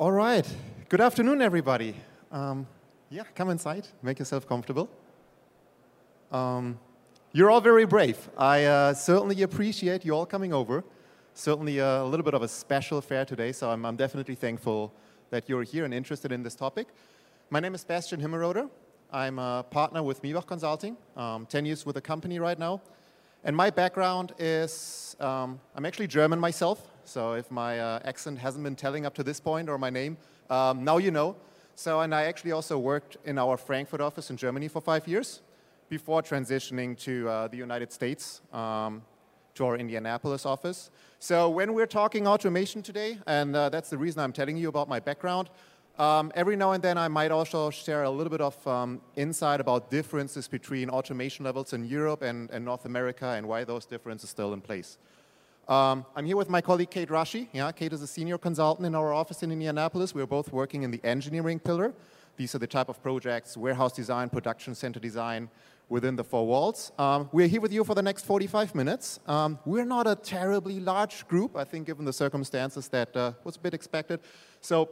All right. Good afternoon, everybody. Um, yeah, come inside, make yourself comfortable. Um, you're all very brave. I uh, certainly appreciate you all coming over. Certainly a little bit of a special fair today, so I'm, I'm definitely thankful that you're here and interested in this topic. My name is Bastian Himmelroder. I'm a partner with Miebach Consulting, um, 10 years with the company right now. And my background is um, I'm actually German myself, so if my uh, accent hasn't been telling up to this point or my name, um, now you know. So, and I actually also worked in our Frankfurt office in Germany for five years before transitioning to uh, the United States, um, to our Indianapolis office. So when we're talking automation today, and uh, that's the reason I'm telling you about my background, um, every now and then I might also share a little bit of um, insight about differences between automation levels in Europe and, and, North America and why those differences still in place. Um, I'm here with my colleague Kate Rashi. Yeah, Kate is a senior consultant in our office in Indianapolis. We're both working in the engineering pillar. These are the type of projects, warehouse design, production center design, within the four walls. Um, we're here with you for the next 45 minutes. Um, we're not a terribly large group, I think, given the circumstances that uh, was a bit expected. So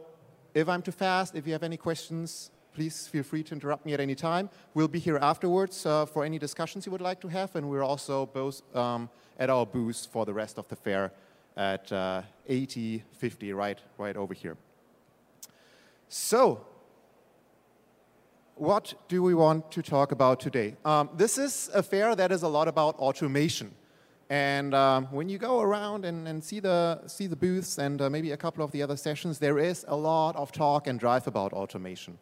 if I'm too fast, if you have any questions, please feel free to interrupt me at any time. We'll be here afterwards uh, for any discussions you would like to have, and we're also both um, at our booth for the rest of the fair at uh, 80, 50, right, right over here. So, what do we want to talk about today? Um, this is a fair that is a lot about automation. And um, when you go around and, and, see, the, see the booths and uh, maybe a couple of the other sessions, there is a lot of talk and drive about automation.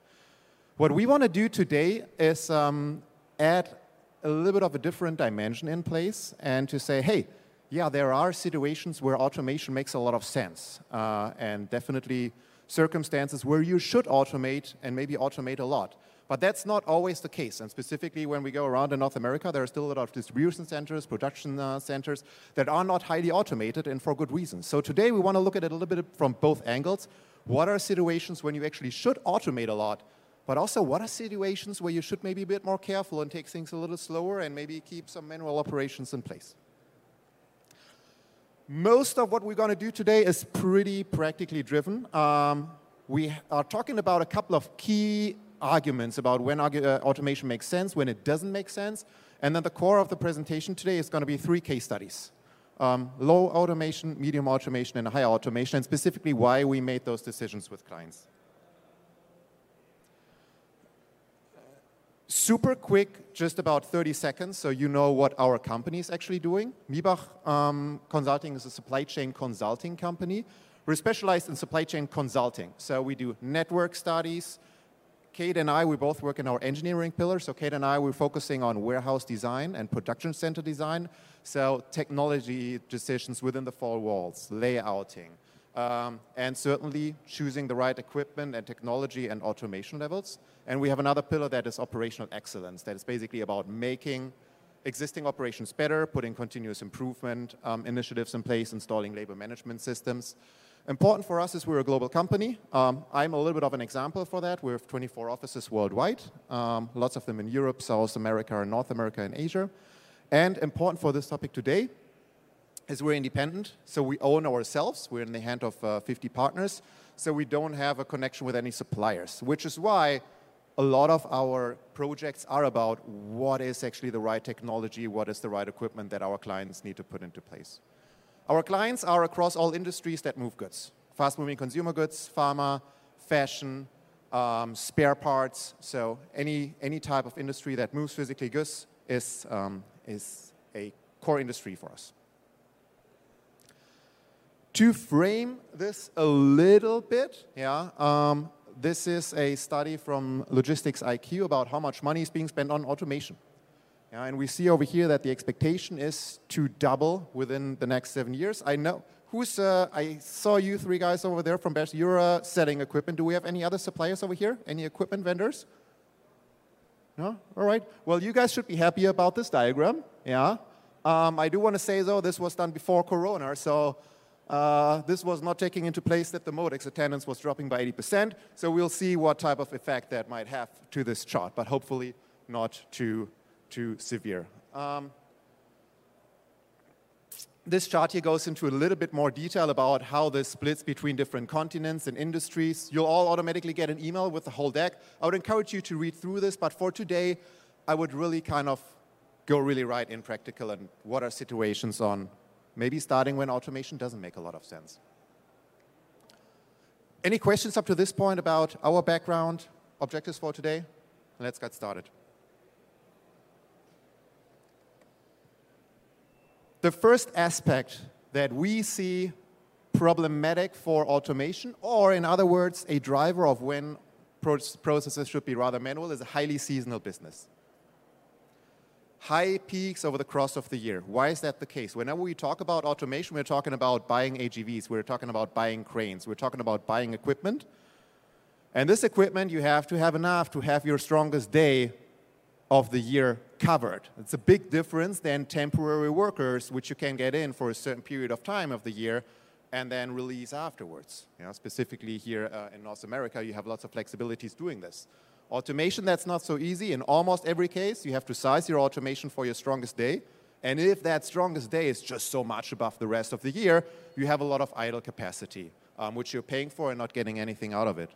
What we want to do today is um, add a little bit of a different dimension in place and to say, hey, yeah, there are situations where automation makes a lot of sense, uh, and definitely circumstances where you should automate and maybe automate a lot. But that's not always the case. And specifically, when we go around in North America, there are still a lot of distribution centers, production uh, centers that are not highly automated and for good reasons. So today, we want to look at it a little bit from both angles. What are situations when you actually should automate a lot? But also, what are situations where you should maybe be a bit more careful and take things a little slower and maybe keep some manual operations in place? Most of what we're going to do today is pretty practically driven. Um, we are talking about a couple of key arguments about when uh, automation makes sense, when it doesn't make sense. And then the core of the presentation today is going to be three case studies. Um, low automation, medium automation, and high automation, and specifically why we made those decisions with clients. Super quick, just about 30 seconds, so you know what our company is actually doing. Miebach um, Consulting is a supply chain consulting company. We're specialized in supply chain consulting. So we do network studies, Kate and I, we both work in our engineering pillar. So Kate and I, we're focusing on warehouse design and production center design. So technology decisions within the four walls, layouting, um, and certainly choosing the right equipment and technology and automation levels. And we have another pillar that is operational excellence. That is basically about making existing operations better, putting continuous improvement um, initiatives in place, installing labor management systems. Important for us is we're a global company. Um, I'm a little bit of an example for that. We have 24 offices worldwide, um, lots of them in Europe, South America, North America, and Asia. And important for this topic today is we're independent, so we own ourselves. We're in the hand of uh, 50 partners, so we don't have a connection with any suppliers, which is why a lot of our projects are about what is actually the right technology, what is the right equipment that our clients need to put into place. Our clients are across all industries that move goods. Fast-moving consumer goods, pharma, fashion, um, spare parts. So any, any type of industry that moves physically goods is, um, is a core industry for us. To frame this a little bit, yeah, um, this is a study from Logistics IQ about how much money is being spent on automation. Yeah, and we see over here that the expectation is to double within the next seven years. I know who's. Uh, I saw you three guys over there from Best. You're uh, selling equipment. Do we have any other suppliers over here? Any equipment vendors? No. All right. Well, you guys should be happy about this diagram. Yeah. Um, I do want to say though, this was done before Corona, so. Uh, this was not taking into place that the Modex attendance was dropping by 80%, so we'll see what type of effect that might have to this chart, but hopefully not too too severe. Um, this chart here goes into a little bit more detail about how this splits between different continents and industries. You'll all automatically get an email with the whole deck. I would encourage you to read through this, but for today, I would really kind of go really right in practical and what are situations on maybe starting when automation doesn't make a lot of sense. Any questions up to this point about our background, objectives for today? Let's get started. The first aspect that we see problematic for automation, or in other words, a driver of when processes should be rather manual, is a highly seasonal business. High peaks over the course of the year. Why is that the case? Whenever we talk about automation, we're talking about buying AGVs, we're talking about buying cranes, we're talking about buying equipment. And this equipment, you have to have enough to have your strongest day of the year covered. It's a big difference than temporary workers, which you can get in for a certain period of time of the year and then release afterwards. You know, specifically here uh, in North America, you have lots of flexibilities doing this. Automation, that's not so easy. In almost every case, you have to size your automation for your strongest day. And if that strongest day is just so much above the rest of the year, you have a lot of idle capacity, um, which you're paying for and not getting anything out of it.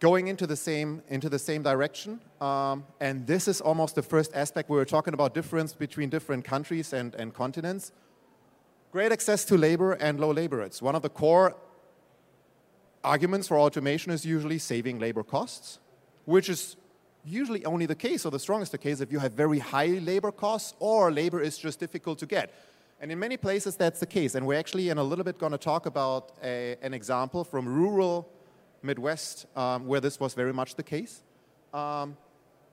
Going into the same into the same direction. Um, and this is almost the first aspect where we're talking about difference between different countries and, and continents. Great access to labor and low labor rates. One of the core arguments for automation is usually saving labor costs, which is usually only the case, or the strongest the case, if you have very high labor costs or labor is just difficult to get. And in many places, that's the case. And we're actually in a little bit going to talk about a, an example from rural Midwest, um, where this was very much the case. Um,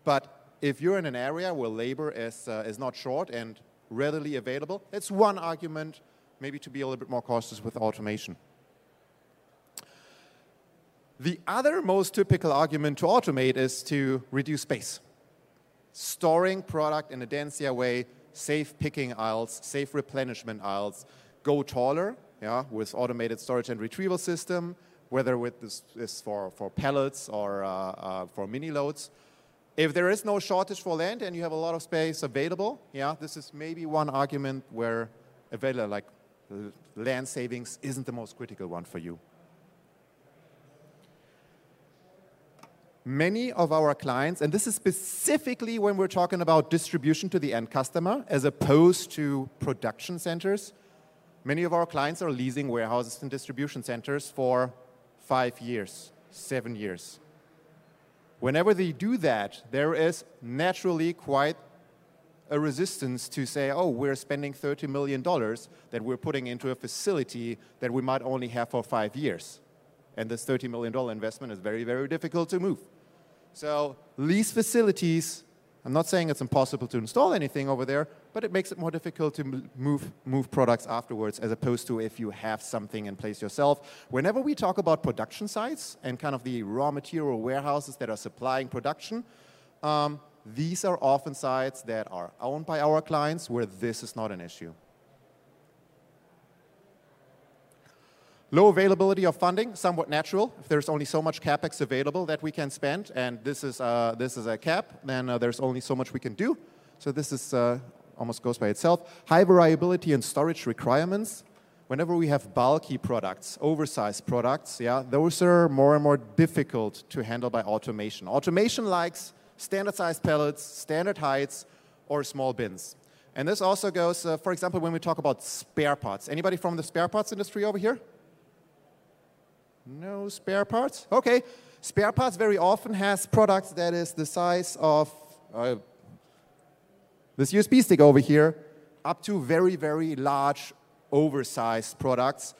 but if you're in an area where labor is, uh, is not short and readily available, it's one argument maybe to be a little bit more cautious with automation. The other most typical argument to automate is to reduce space. Storing product in a denser way, safe picking aisles, safe replenishment aisles, go taller yeah, with automated storage and retrieval system, whether with this is for, for pallets or uh, uh, for mini loads. If there is no shortage for land and you have a lot of space available, yeah, this is maybe one argument where available, like land savings isn't the most critical one for you. Many of our clients, and this is specifically when we're talking about distribution to the end customer as opposed to production centers, many of our clients are leasing warehouses and distribution centers for five years, seven years. Whenever they do that, there is naturally quite a resistance to say, oh, we're spending $30 million that we're putting into a facility that we might only have for five years. And this $30 million investment is very, very difficult to move. So lease facilities, I'm not saying it's impossible to install anything over there, but it makes it more difficult to move, move products afterwards as opposed to if you have something in place yourself. Whenever we talk about production sites and kind of the raw material warehouses that are supplying production, um, these are often sites that are owned by our clients where this is not an issue. Low availability of funding, somewhat natural. If there's only so much capex available that we can spend, and this is, uh, this is a cap, then uh, there's only so much we can do. So this is uh, almost goes by itself. High variability in storage requirements. Whenever we have bulky products, oversized products, yeah, those are more and more difficult to handle by automation. Automation likes standard sized pallets, standard heights, or small bins. And this also goes, uh, for example, when we talk about spare parts. Anybody from the spare parts industry over here? No spare parts? Okay. Spare parts very often has products that is the size of uh, this USB stick over here up to very, very large, oversized products.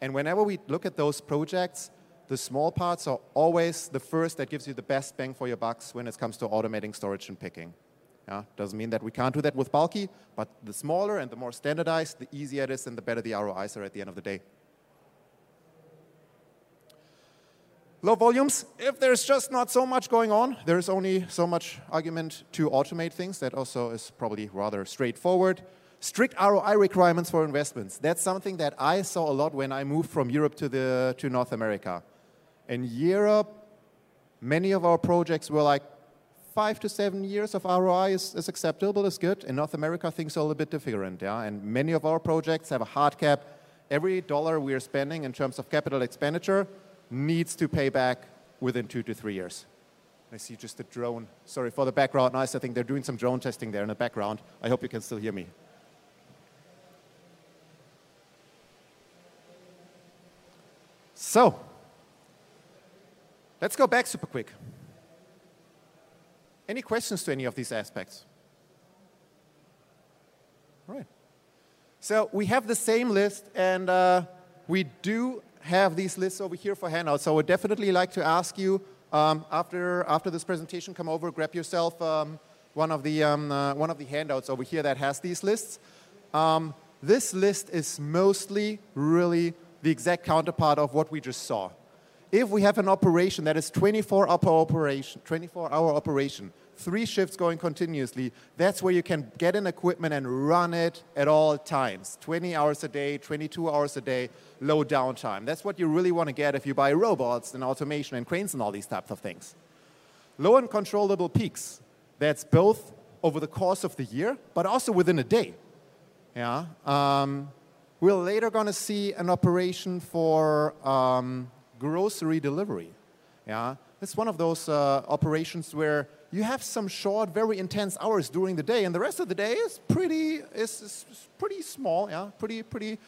And whenever we look at those projects, the small parts are always the first that gives you the best bang for your bucks when it comes to automating storage and picking. Yeah, doesn't mean that we can't do that with bulky, but the smaller and the more standardized, the easier it is and the better the ROIs are at the end of the day. Low volumes, if there's just not so much going on, there's only so much argument to automate things. That also is probably rather straightforward. Strict ROI requirements for investments. That's something that I saw a lot when I moved from Europe to, the, to North America. In Europe, many of our projects were like five to seven years of ROI is, is acceptable, is good. In North America, things are a little bit different, yeah. And many of our projects have a hard cap. Every dollar we are spending in terms of capital expenditure needs to pay back within two to three years. I see just a drone. Sorry for the background noise. I think they're doing some drone testing there in the background. I hope you can still hear me. So, let's go back super quick. Any questions to any of these aspects? All right. So we have the same list, and uh, we do have these lists over here for handouts. So I would definitely like to ask you, um, after, after this presentation, come over, grab yourself um, one, of the, um, uh, one of the handouts over here that has these lists. Um, this list is mostly really the exact counterpart of what we just saw. If we have an operation that is 24 hour operation, 24 hour operation, three shifts going continuously, that's where you can get in equipment and run it at all times. 20 hours a day, 22 hours a day, low downtime. That's what you really want to get if you buy robots and automation and cranes and all these types of things. Low and controllable peaks. That's both over the course of the year, but also within a day. Yeah. Um, we're later going to see an operation for um, grocery delivery. Yeah, it's one of those uh, operations where you have some short, very intense hours during the day, and the rest of the day is pretty is, is pretty small. Yeah, pretty pretty.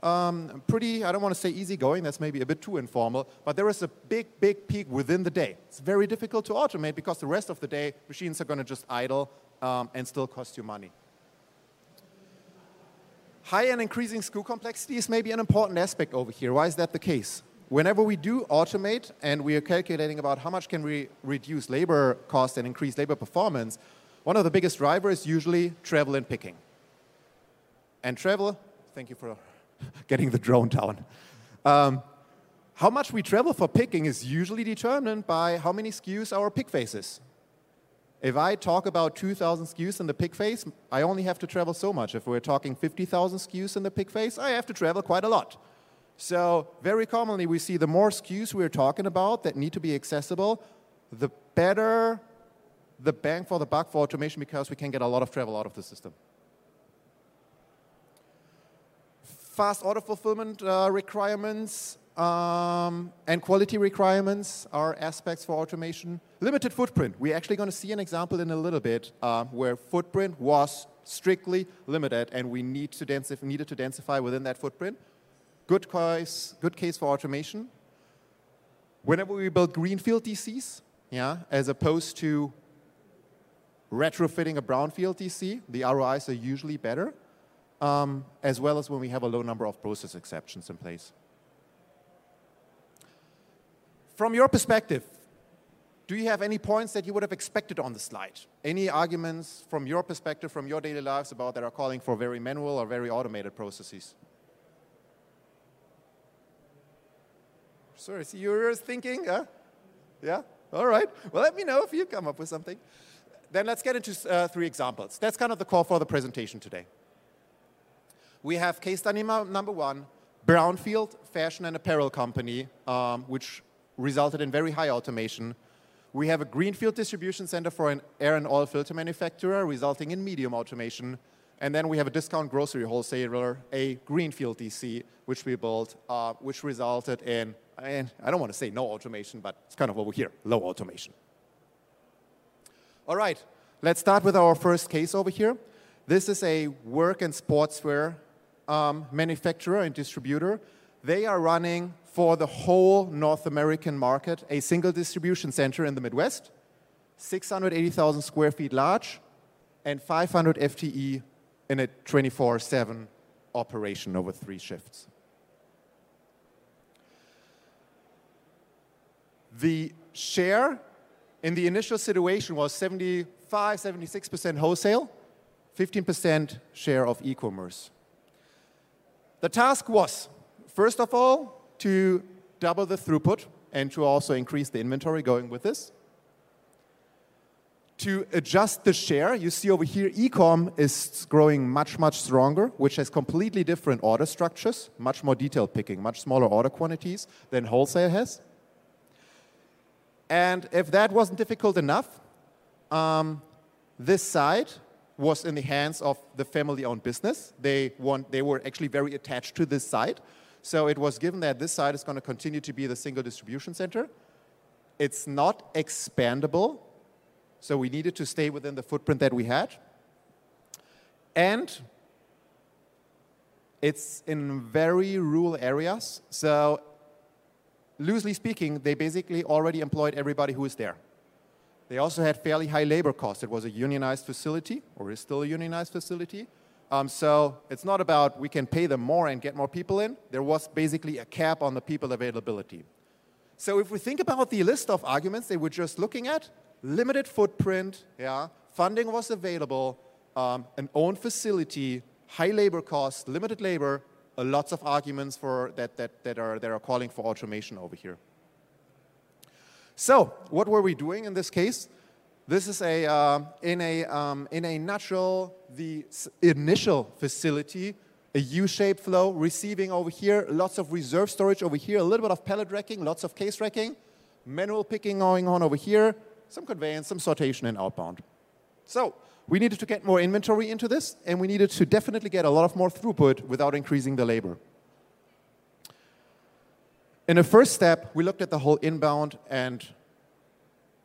Um, pretty, I don't want to say easygoing, that's maybe a bit too informal, but there is a big, big peak within the day. It's very difficult to automate because the rest of the day, machines are going to just idle um, and still cost you money. High and increasing SKU complexity is maybe an important aspect over here. Why is that the case? Whenever we do automate and we are calculating about how much can we reduce labor cost and increase labor performance, one of the biggest drivers is usually travel and picking. And travel, thank you for getting the drone down. Um, how much we travel for picking is usually determined by how many SKUs our pick faces. If I talk about 2,000 SKUs in the pick phase, I only have to travel so much. If we're talking 50,000 SKUs in the pick phase, I have to travel quite a lot. So very commonly we see the more SKUs we're talking about that need to be accessible, the better the bang for the buck for automation because we can get a lot of travel out of the system. Fast order fulfillment uh, requirements um, and quality requirements are aspects for automation. Limited footprint. We're actually going to see an example in a little bit uh, where footprint was strictly limited and we need to needed to densify within that footprint. Good case, good case for automation. Whenever we build greenfield DCs, yeah, as opposed to retrofitting a brownfield DC, the ROIs are usually better, um, as well as when we have a low number of process exceptions in place. From your perspective, do you have any points that you would have expected on the slide? Any arguments from your perspective, from your daily lives about that are calling for very manual or very automated processes? Sorry, see you're thinking, huh? Yeah? All right. Well, let me know if you come up with something. Then let's get into uh, three examples. That's kind of the core for the presentation today. We have case study number one, Brownfield Fashion and Apparel Company, um, which resulted in very high automation. We have a greenfield distribution center for an air and oil filter manufacturer, resulting in medium automation. And then we have a discount grocery wholesaler, a greenfield DC, which we built, uh, which resulted in, and I don't want to say no automation, but it's kind of over here, low automation. All right, let's start with our first case over here. This is a work and sportswear um, manufacturer and distributor. They are running for the whole North American market, a single distribution center in the Midwest, 680,000 square feet large, and 500 FTE in a 24 7 operation over three shifts. The share in the initial situation was 75, 76% wholesale, 15% share of e commerce. The task was, first of all, to double the throughput and to also increase the inventory going with this. To adjust the share, you see over here, ecom is growing much, much stronger, which has completely different order structures, much more detail picking, much smaller order quantities than wholesale has. And if that wasn't difficult enough, Um, this site was in the hands of the family-owned business. They, want, they were actually very attached to this site. So it was given that this site is going to continue to be the single distribution center. It's not expandable, so we needed to stay within the footprint that we had. And it's in very rural areas. So loosely speaking, they basically already employed everybody who is there. They also had fairly high labor costs. It was a unionized facility, or is still a unionized facility. Um, so it's not about we can pay them more and get more people in. There was basically a cap on the people availability. So if we think about the list of arguments they were just looking at, limited footprint, yeah, funding was available, um, an own facility, high labor costs, limited labor, uh, lots of arguments for that, that, that, are, that are calling for automation over here. So what were we doing in this case? This is a, uh, in, a, um, in a nutshell, the initial facility, a U-shaped flow, receiving over here, lots of reserve storage over here, a little bit of pallet racking, lots of case racking, manual picking going on over here, some conveyance, some sortation and outbound. So we needed to get more inventory into this, and we needed to definitely get a lot of more throughput without increasing the labor. In the first step, we looked at the whole inbound and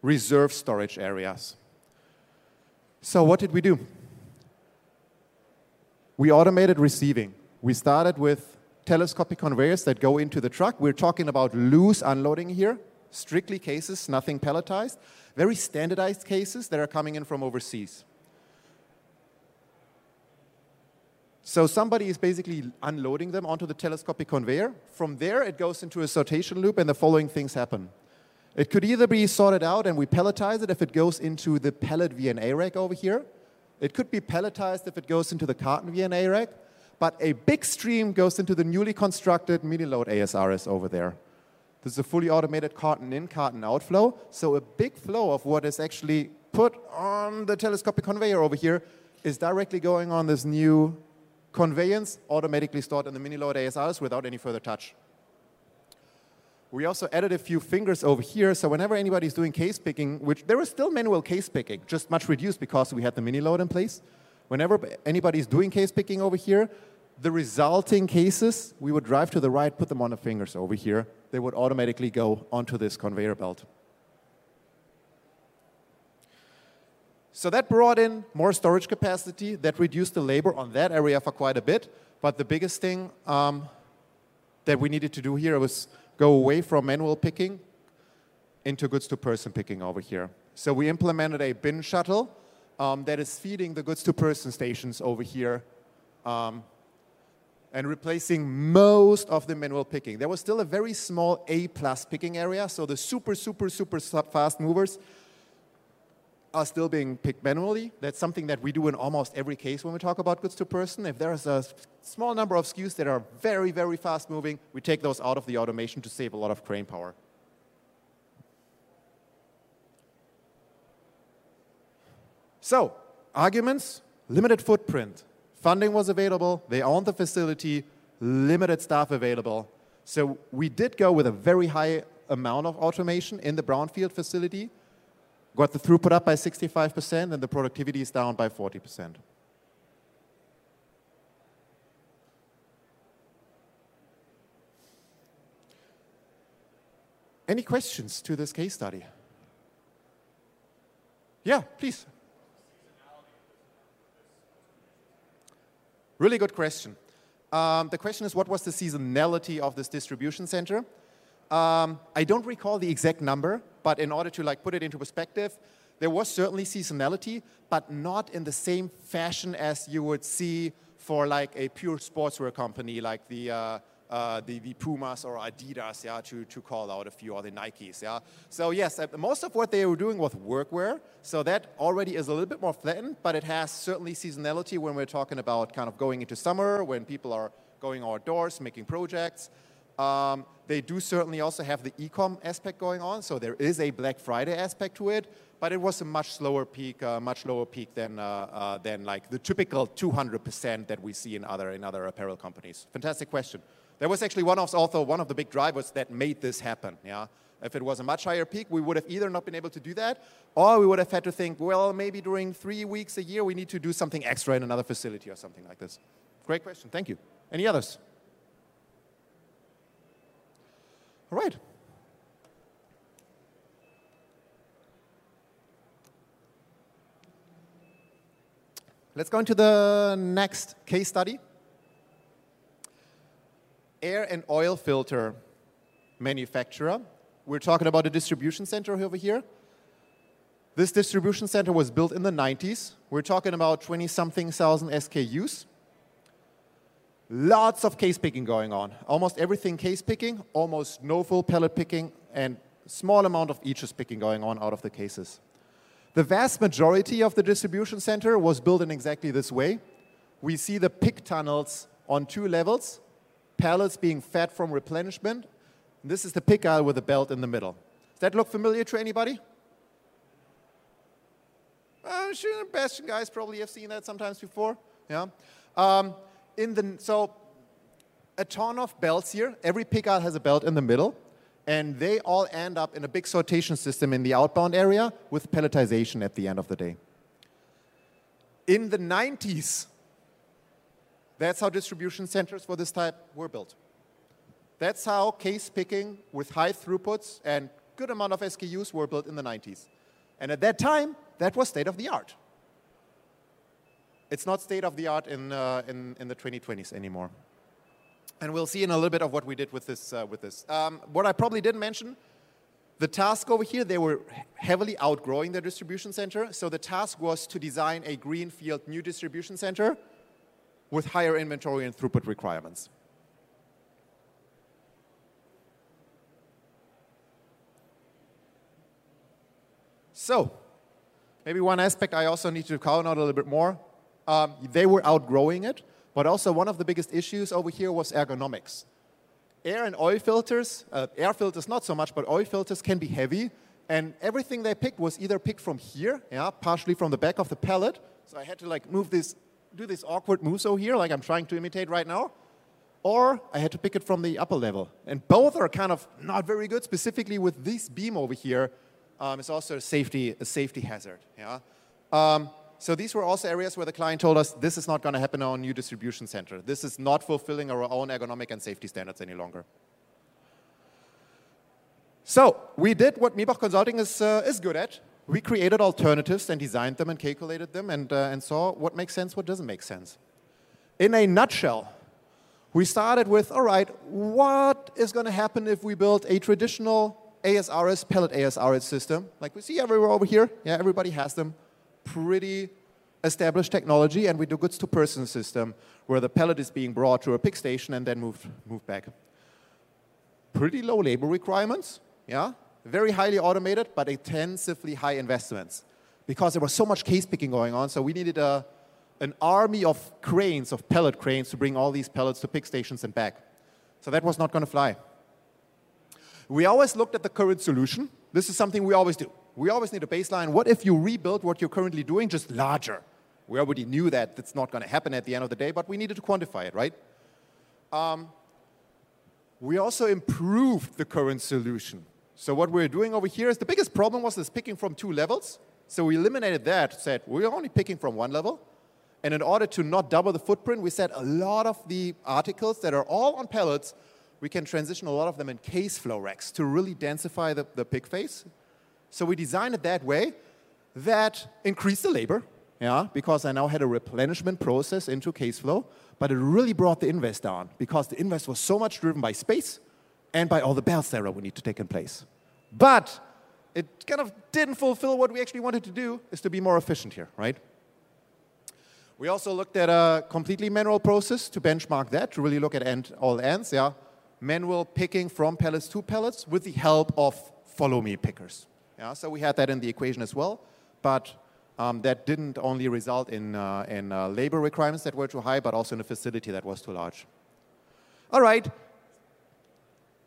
reserve storage areas. So what did we do? We automated receiving. We started with telescopic conveyors that go into the truck. We're talking about loose unloading here, strictly cases, nothing palletized. Very standardized cases that are coming in from overseas. So somebody is basically unloading them onto the telescopic conveyor. From there, it goes into a sortation loop, and the following things happen. It could either be sorted out and we pelletize it if it goes into the pellet VNA rack over here. It could be pelletized if it goes into the carton VNA rack. But a big stream goes into the newly constructed mini-load ASRS over there. This is a fully automated carton in, carton out flow. So a big flow of what is actually put on the telescopic conveyor over here is directly going on this new conveyance automatically stored in the mini-load ASRs without any further touch. We also added a few fingers over here, so whenever anybody's doing case picking, which there is still manual case picking, just much reduced because we had the mini load in place. Whenever anybody's doing case picking over here, the resulting cases, we would drive to the right, put them on the fingers over here. They would automatically go onto this conveyor belt. So that brought in more storage capacity. That reduced the labor on that area for quite a bit. But the biggest thing um, that we needed to do here was go away from manual picking into goods-to-person picking over here. So we implemented a bin shuttle um, that is feeding the goods-to-person stations over here um, and replacing most of the manual picking. There was still a very small A-plus picking area, so the super, super, super fast movers are still being picked manually. That's something that we do in almost every case when we talk about goods to person. If there's a small number of SKUs that are very, very fast moving, we take those out of the automation to save a lot of crane power. So, arguments, limited footprint. Funding was available, they owned the facility, limited staff available. So we did go with a very high amount of automation in the brownfield facility, got the throughput up by 65% and the productivity is down by 40%. Any questions to this case study? Yeah, please. Really good question. Um, the question is, what was the seasonality of this distribution center? Um, I don't recall the exact number, but in order to like put it into perspective, there was certainly seasonality, but not in the same fashion as you would see for like a pure sportswear company like the, uh, uh, the, the, Pumas or Adidas, yeah, to, to call out a few, or the Nikes, yeah. So yes, uh, most of what they were doing was workwear, so that already is a little bit more flattened, but it has certainly seasonality when we're talking about kind of going into summer, when people are going outdoors, making projects. Um, they do certainly also have the e-com aspect going on, so there is a Black Friday aspect to it, but it was a much slower peak, uh, much lower peak than, uh, uh, than like the typical 200% that we see in other, in other apparel companies. Fantastic question. That was actually one of, also one of the big drivers that made this happen. Yeah? If it was a much higher peak, we would have either not been able to do that, or we would have had to think, well, maybe during three weeks a year, we need to do something extra in another facility or something like this. Great question. Thank you. Any others? All right. Let's go into the next case study. Air and oil filter manufacturer. We're talking about a distribution center over here. This distribution center was built in the 90s. We're talking about 20 something thousand SKUs. Lots of case picking going on. Almost everything case picking, almost no full pellet picking, and small amount of eaches picking going on out of the cases. The vast majority of the distribution center was built in exactly this way. We see the pick tunnels on two levels, pallets being fed from replenishment. This is the pick aisle with a belt in the middle. Does that look familiar to anybody? Uh, sure, Bastian guys probably have seen that sometimes before. Yeah. Um, in the, so a ton of belts here. Every pick aisle has a belt in the middle and they all end up in a big sortation system in the outbound area with pelletization at the end of the day. In the 90s, that's how distribution centers for this type were built. That's how case picking with high throughputs and good amount of SKUs were built in the 90s. And at that time, that was state of the art. It's not state of the art in, uh, in, in the 2020s anymore. And we'll see in a little bit of what we did with this. Uh, with this. Um, what I probably didn't mention, the task over here, they were heavily outgrowing their distribution center. So the task was to design a greenfield new distribution center with higher inventory and throughput requirements. So, maybe one aspect I also need to count out a little bit more. Um, they were outgrowing it. But also one of the biggest issues over here was ergonomics. Air and oil filters, uh, air filters not so much, but oil filters can be heavy. And everything they picked was either picked from here, yeah, partially from the back of the pallet. So I had to like move this, do this awkward over here, like I'm trying to imitate right now. Or I had to pick it from the upper level. And both are kind of not very good, specifically with this beam over here. Um, it's also a safety, a safety hazard. Yeah? Um, so these were also areas where the client told us this is not going to happen in our new distribution center. This is not fulfilling our own ergonomic and safety standards any longer. So we did what Miebach Consulting is, uh, is good at. We created alternatives and designed them and calculated them and, uh, and saw what makes sense, what doesn't make sense. In a nutshell, we started with, all right, what is going to happen if we build a traditional ASRS, pellet ASRS system, like we see everywhere over here? Yeah, everybody has them pretty established technology, and we do goods to person system, where the pellet is being brought to a pick station and then moved, moved back. Pretty low labor requirements, yeah? Very highly automated, but intensively high investments. Because there was so much case picking going on, so we needed a, an army of cranes, of pellet cranes, to bring all these pellets to pick stations and back. So that was not going to fly. We always looked at the current solution. This is something we always do we always need a baseline. What if you rebuild what you're currently doing just larger? We already knew that that's not going to happen at the end of the day, but we needed to quantify it, right? Um, we also improved the current solution. So what we're doing over here is the biggest problem was this picking from two levels. So we eliminated that, said we're only picking from one level. And in order to not double the footprint, we said a lot of the articles that are all on pellets, we can transition a lot of them in case flow racks to really densify the, the pick face so we designed it that way that increased the labor, yeah, because I now had a replenishment process into case flow, but it really brought the invest down because the invest was so much driven by space and by all the belts that would need to take in place. But it kind of didn't fulfill what we actually wanted to do, is to be more efficient here, right? We also looked at a completely manual process to benchmark that, to really look at end, all ends, yeah. Manual picking from pellets to pellets with the help of follow me pickers. Yeah, so we had that in the equation as well, but um, that didn't only result in, uh, in uh, labor requirements that were too high, but also in a facility that was too large. All right,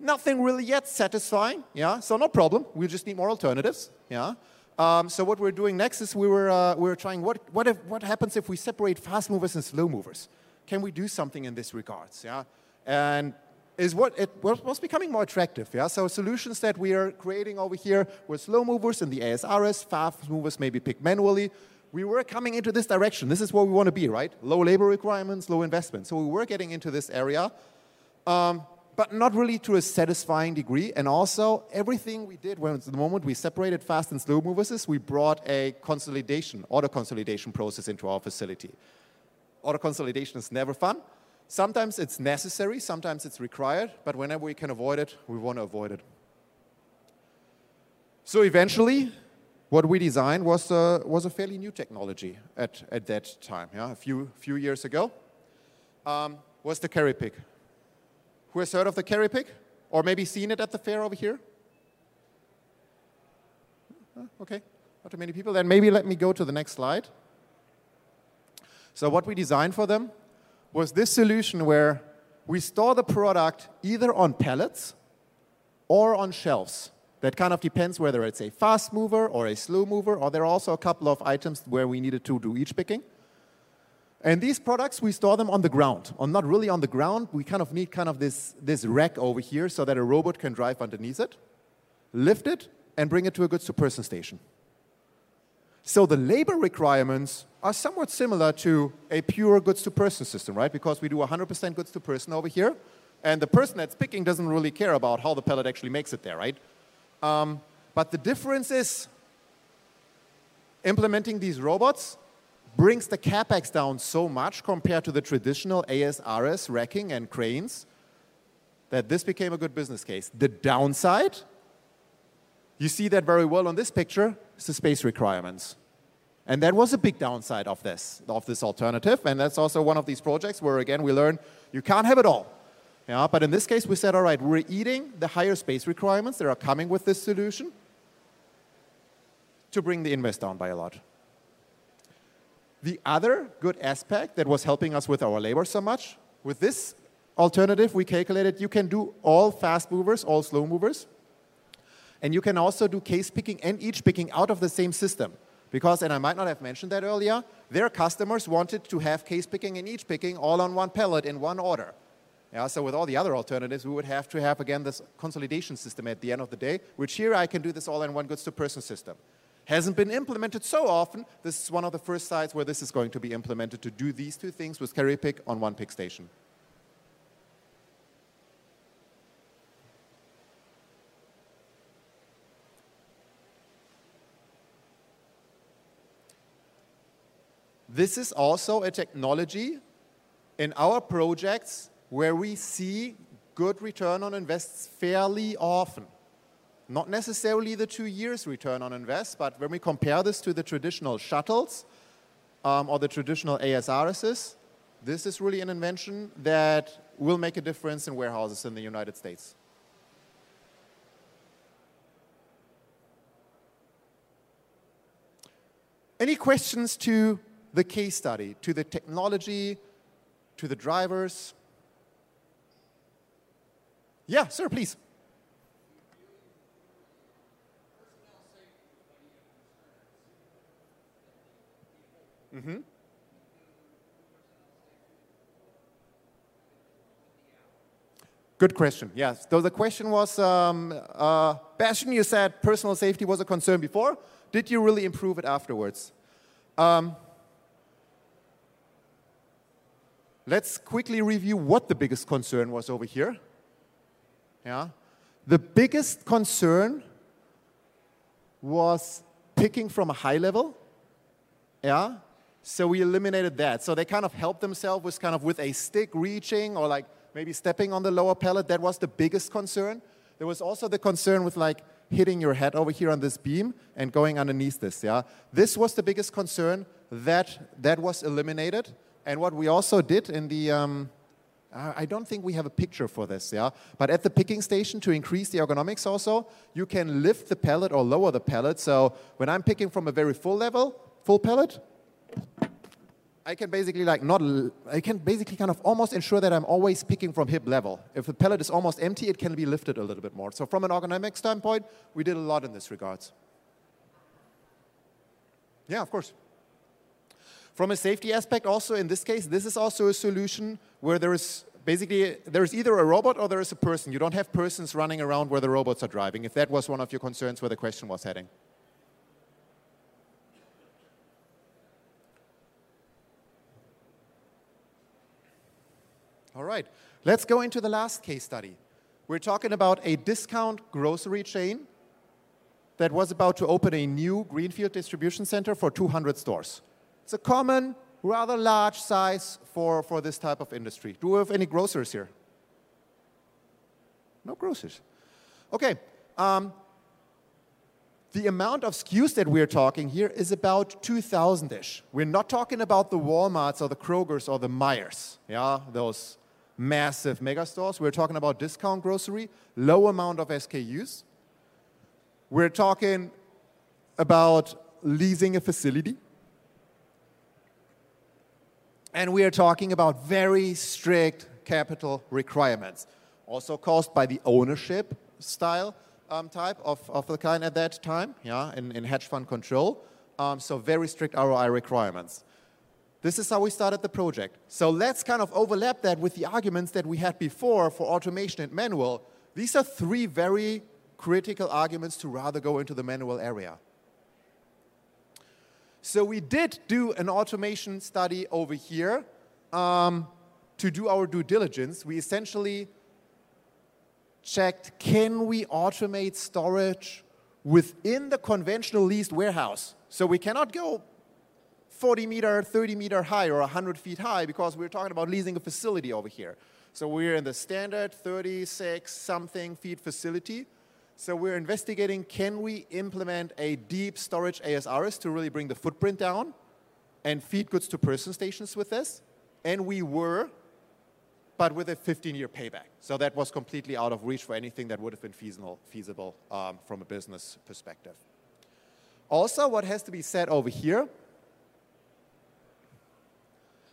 nothing really yet satisfying, yeah, so no problem. We just need more alternatives, yeah. Um, so what we're doing next is we were, uh, we were trying what, what, if, what happens if we separate fast movers and slow movers? Can we do something in this regards, yeah? And is what it was becoming more attractive. Yeah, so solutions that we are creating over here were slow movers in the ASRS, fast movers maybe picked manually. We were coming into this direction. This is where we want to be, right? Low labor requirements, low investment. So we were getting into this area, um, but not really to a satisfying degree. And also, everything we did when the moment we separated fast and slow movers is we brought a consolidation, auto consolidation process into our facility. Auto consolidation is never fun Sometimes it's necessary, sometimes it's required, but whenever we can avoid it, we want to avoid it. So eventually, what we designed was, uh, was a fairly new technology at, at that time, yeah, a few, few years ago, um, was the CarryPick. Who has heard of the CarryPick? Or maybe seen it at the fair over here? Okay, not too many people. Then maybe let me go to the next slide. So what we designed for them was this solution where we store the product either on pallets or on shelves. That kind of depends whether it's a fast mover or a slow mover, or there are also a couple of items where we needed to do each picking. And these products, we store them on the ground, or not really on the ground. We kind of need kind of this, this rack over here so that a robot can drive underneath it, lift it, and bring it to a goods-to-person station. So the labor requirements are somewhat similar to a pure goods-to-person system, right? Because we do 100% goods-to-person over here, and the person that's picking doesn't really care about how the pallet actually makes it there, right? Um, but the difference is implementing these robots brings the capex down so much compared to the traditional ASRS racking and cranes that this became a good business case. The downside, you see that very well on this picture, the space requirements. And that was a big downside of this, of this alternative. And that's also one of these projects where, again, we learn you can't have it all. Yeah, but in this case, we said, all right, we're eating the higher space requirements that are coming with this solution to bring the invest down by a lot. The other good aspect that was helping us with our labor so much, with this alternative, we calculated you can do all fast movers, all slow movers, and you can also do case picking and each picking out of the same system. Because, and I might not have mentioned that earlier, their customers wanted to have case picking and each picking all on one pallet in one order. Yeah, so with all the other alternatives, we would have to have, again, this consolidation system at the end of the day, which here I can do this all in one goods-to-person system. Hasn't been implemented so often. This is one of the first sites where this is going to be implemented to do these two things with CarryPick on one pick station. This is also a technology in our projects where we see good return on invests fairly often. Not necessarily the two years return on invest, but when we compare this to the traditional shuttles um, or the traditional ASRSs, this is really an invention that will make a difference in warehouses in the United States. Any questions to the case study, to the technology, to the drivers. Yeah, sir, please. Mm-hmm. Good question. Yes. So the question was, um, uh, Bastian, you said personal safety was a concern before. Did you really improve it afterwards? Um, let's quickly review what the biggest concern was over here. Yeah. The biggest concern was picking from a high level. Yeah. So we eliminated that. So they kind of helped themselves with kind of with a stick reaching or like maybe stepping on the lower pallet. That was the biggest concern. There was also the concern with like hitting your head over here on this beam and going underneath this. Yeah. This was the biggest concern. That that was eliminated. And what we also did in the, um, I don't think we have a picture for this, yeah? But at the picking station, to increase the ergonomics also, you can lift the pallet or lower the pallet. So when I'm picking from a very full level, full pallet, I can basically like not, I can basically kind of almost ensure that I'm always picking from hip level. If the pallet is almost empty, it can be lifted a little bit more. So from an ergonomic standpoint, we did a lot in this regards. Yeah, of course. From a safety aspect, also in this case, this is also a solution where there is basically, there's either a robot or there is a person. You don't have persons running around where the robots are driving, if that was one of your concerns where the question was heading. All right, let's go into the last case study. We're talking about a discount grocery chain that was about to open a new greenfield distribution center for 200 stores. It's a common, rather large size for, for this type of industry. Do we have any grocers here? No grocers. Okay. Um, the amount of SKUs that we're talking here is about 2,000-ish. We're not talking about the Walmarts or the Krogers or the Meijers, yeah, those massive mega stores. We're talking about discount grocery, low amount of SKUs. We're talking about leasing a facility. And we are talking about very strict capital requirements, also caused by the ownership style um, type of, of the kind at that time, yeah, in, in hedge fund control. Um, so very strict ROI requirements. This is how we started the project. So let's kind of overlap that with the arguments that we had before for automation and manual. These are three very critical arguments to rather go into the manual area. So we did do an automation study over here um, to do our due diligence. We essentially checked, can we automate storage within the conventional leased warehouse? So we cannot go 40 meter, 30 meter high or 100 feet high because we're talking about leasing a facility over here. So we're in the standard 36 something feet facility. So we're investigating, can we implement a deep storage ASRS to really bring the footprint down and feed goods to person stations with this? And we were, but with a 15-year payback. So that was completely out of reach for anything that would have been feasible, feasible um, from a business perspective. Also, what has to be said over here,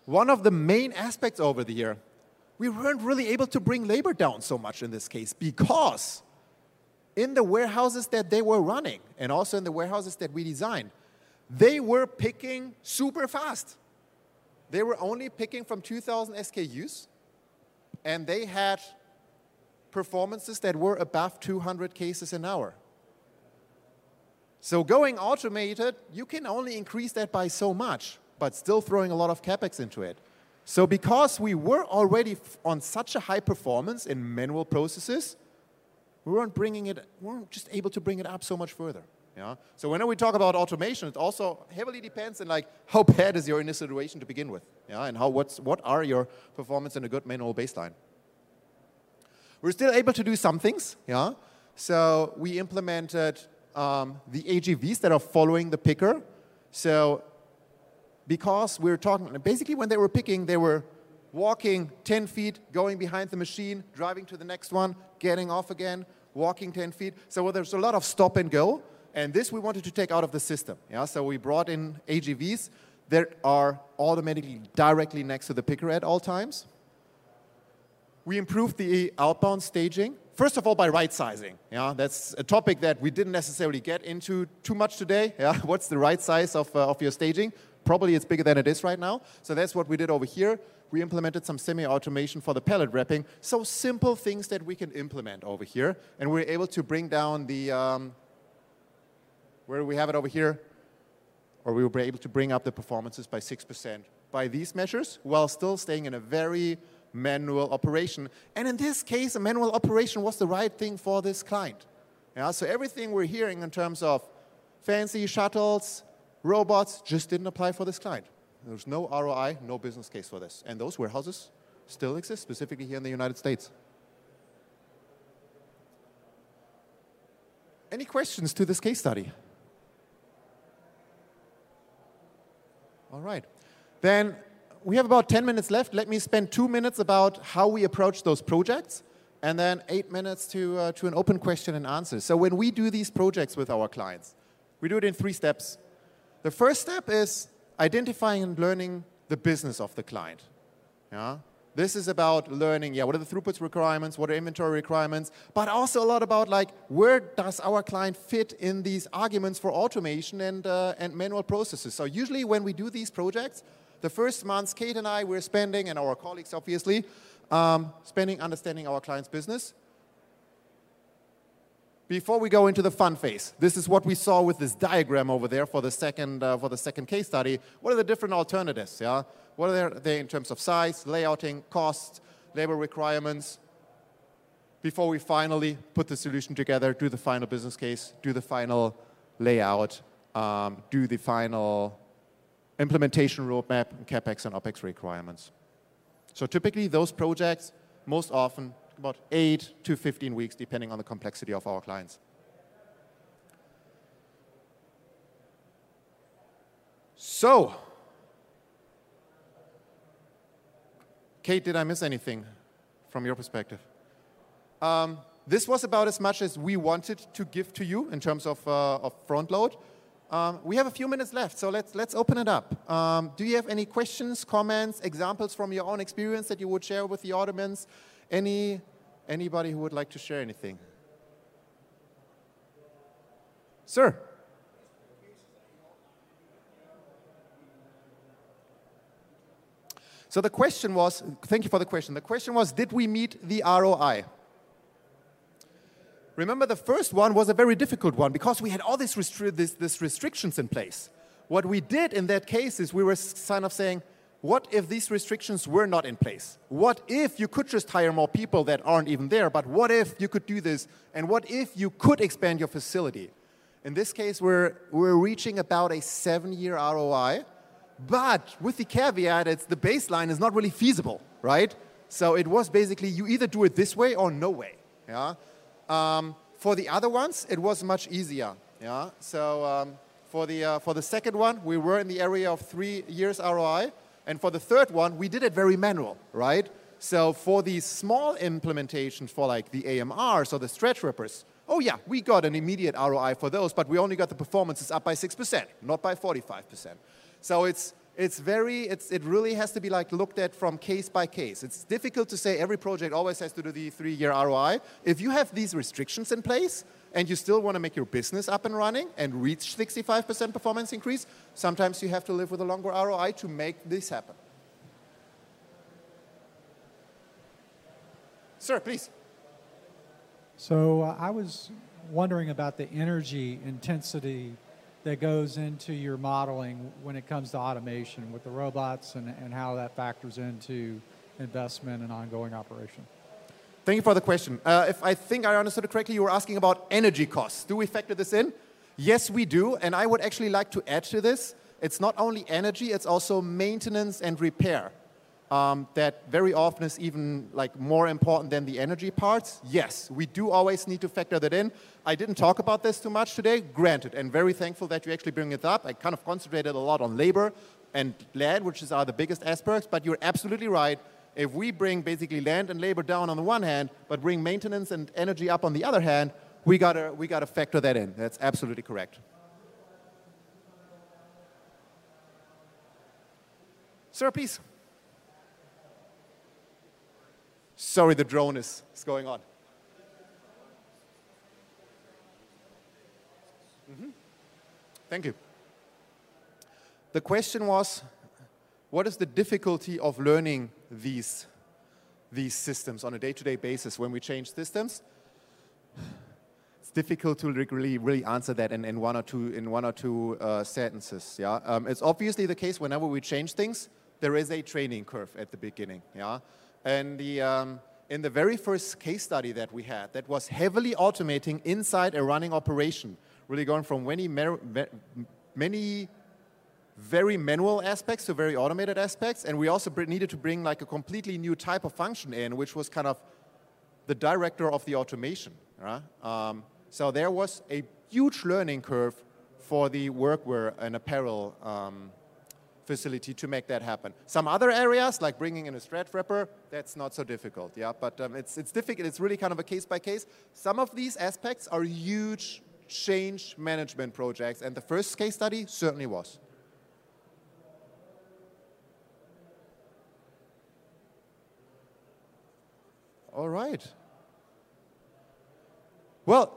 one of the main aspects over the year, we weren't really able to bring labor down so much in this case because in the warehouses that they were running and also in the warehouses that we designed, they were picking super fast. They were only picking from 2,000 SKUs and they had performances that were above 200 cases an hour. So going automated, you can only increase that by so much, but still throwing a lot of capex into it. So because we were already on such a high performance in manual processes, we weren't bringing it, we weren't just able to bring it up so much further. Yeah? So whenever we talk about automation, it also heavily depends on like how bad is your initial situation to begin with, yeah? and how, what's, what are your performance in a good manual baseline. We're still able to do some things, yeah? So we implemented um, the AGVs that are following the picker. So because we're talking, basically when they were picking, they were walking 10 feet, going behind the machine, driving to the next one, getting off again, walking 10 feet. So there's a lot of stop and go. And this we wanted to take out of the system. Yeah? So we brought in AGVs that are automatically directly next to the picker at all times. We improved the outbound staging. First of all, by right sizing. Yeah, that's a topic that we didn't necessarily get into too much today. Yeah, what's the right size of, uh, of your staging? Probably it's bigger than it is right now. So that's what we did over here. We implemented some semi-automation for the pallet wrapping. So simple things that we can implement over here. And we're able to bring down the, um, where do we have it over here? Or we were able to bring up the performances by 6% by these measures while still staying in a very manual operation. And in this case, a manual operation was the right thing for this client. Yeah, so everything we're hearing in terms of fancy shuttles, robots just didn't apply for this client. There's no ROI, no business case for this. And those warehouses still exist, specifically here in the United States. Any questions to this case study? All right. Then we have about 10 minutes left. Let me spend two minutes about how we approach those projects and then eight minutes to, uh, to an open question and answer. So when we do these projects with our clients, we do it in three steps. The first step is identifying and learning the business of the client. Yeah? This is about learning, yeah, what are the throughput requirements, what are inventory requirements, but also a lot about like, where does our client fit in these arguments for automation and, uh, and manual processes. So usually when we do these projects, the first months, Kate and I, we're spending, and our colleagues obviously, um, spending understanding our client's business. Before we go into the fun phase, this is what we saw with this diagram over there for the second, uh, for the second case study. What are the different alternatives? Yeah? What are they in terms of size, layouting, cost, labor requirements? Before we finally put the solution together, do the final business case, do the final layout, um, do the final implementation roadmap, CapEx and OpEx requirements. So typically those projects, most often about 8 to 15 weeks, depending on the complexity of our clients. So, Kate, did I miss anything from your perspective? Um, this was about as much as we wanted to give to you in terms of, uh, of front load. Um, we have a few minutes left, so let's, let's open it up. Um, do you have any questions, comments, examples from your own experience that you would share with the audience? Any, anybody who would like to share anything? Sir. So the question was, thank you for the question. The question was, did we meet the ROI? Remember, the first one was a very difficult one because we had all these, restri this, this restrictions in place. What we did in that case is we were kind of saying, what if these restrictions were not in place? What if you could just hire more people that aren't even there, but what if you could do this? And what if you could expand your facility? In this case, we're, we're reaching about a seven-year ROI, but with the caveat, it's the baseline is not really feasible, right? So it was basically you either do it this way or no way. Yeah. Um, for the other ones, it was much easier. Yeah. So um, for the uh, for the second one, we were in the area of three years ROI, and for the third one, we did it very manual, right? So for these small implementations, for like the AMRs or the stretch wrappers, oh yeah, we got an immediate ROI for those, but we only got the performances up by six percent, not by forty-five percent. So it's it's very, it's, it really has to be like looked at from case by case. It's difficult to say every project always has to do the three-year ROI. If you have these restrictions in place and you still want to make your business up and running and reach 65% performance increase, sometimes you have to live with a longer ROI to make this happen. Sir, please. So uh, I was wondering about the energy intensity that goes into your modeling when it comes to automation with the robots and, and how that factors into investment and ongoing operation? Thank you for the question. Uh, if I think I understood it correctly, you were asking about energy costs. Do we factor this in? Yes, we do. And I would actually like to add to this. It's not only energy, it's also maintenance and repair um, that very often is even like more important than the energy parts. Yes, we do always need to factor that in. I didn't talk about this too much today, granted, and very thankful that you actually bring it up. I kind of concentrated a lot on labor and land, which is are the biggest aspects, but you're absolutely right. If we bring basically land and labor down on the one hand, but bring maintenance and energy up on the other hand, we gotta, we gotta factor that in. That's absolutely correct. Sir, please. Sorry, the drone is, is going on. Mm -hmm. Thank you. The question was, what is the difficulty of learning these, these systems on a day-to-day -day basis when we change systems? It's difficult to really, really answer that in, in one or two, in one or two uh, sentences. Yeah? Um, it's obviously the case whenever we change things, there is a training curve at the beginning. Yeah? And the, um, in the very first case study that we had, that was heavily automating inside a running operation, really going from many, many very manual aspects to very automated aspects. And we also needed to bring like a completely new type of function in, which was kind of the director of the automation. Right? Um, so there was a huge learning curve for the workwear and apparel um, facility to make that happen. Some other areas, like bringing in a stretch wrapper, that's not so difficult, yeah? But um, it's, it's difficult, it's really kind of a case by case. Some of these aspects are huge change management projects, and the first case study certainly was. All right. Well,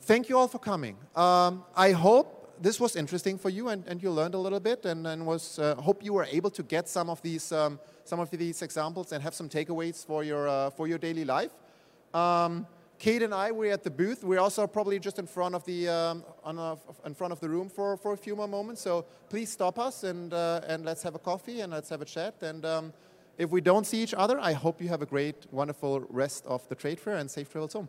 thank you all for coming. Um, I hope this was interesting for you and, and you learned a little bit and, and was uh, hope you were able to get some of these um, some of these examples and have some takeaways for your uh, for your daily life. Um, Kate and I we're at the booth. We're also probably just in front of the um, a, in front of the room for, for a few more moments. So please stop us and uh, and let's have a coffee and let's have a chat. And um, if we don't see each other, I hope you have a great, wonderful rest of the trade fair and safe travels home.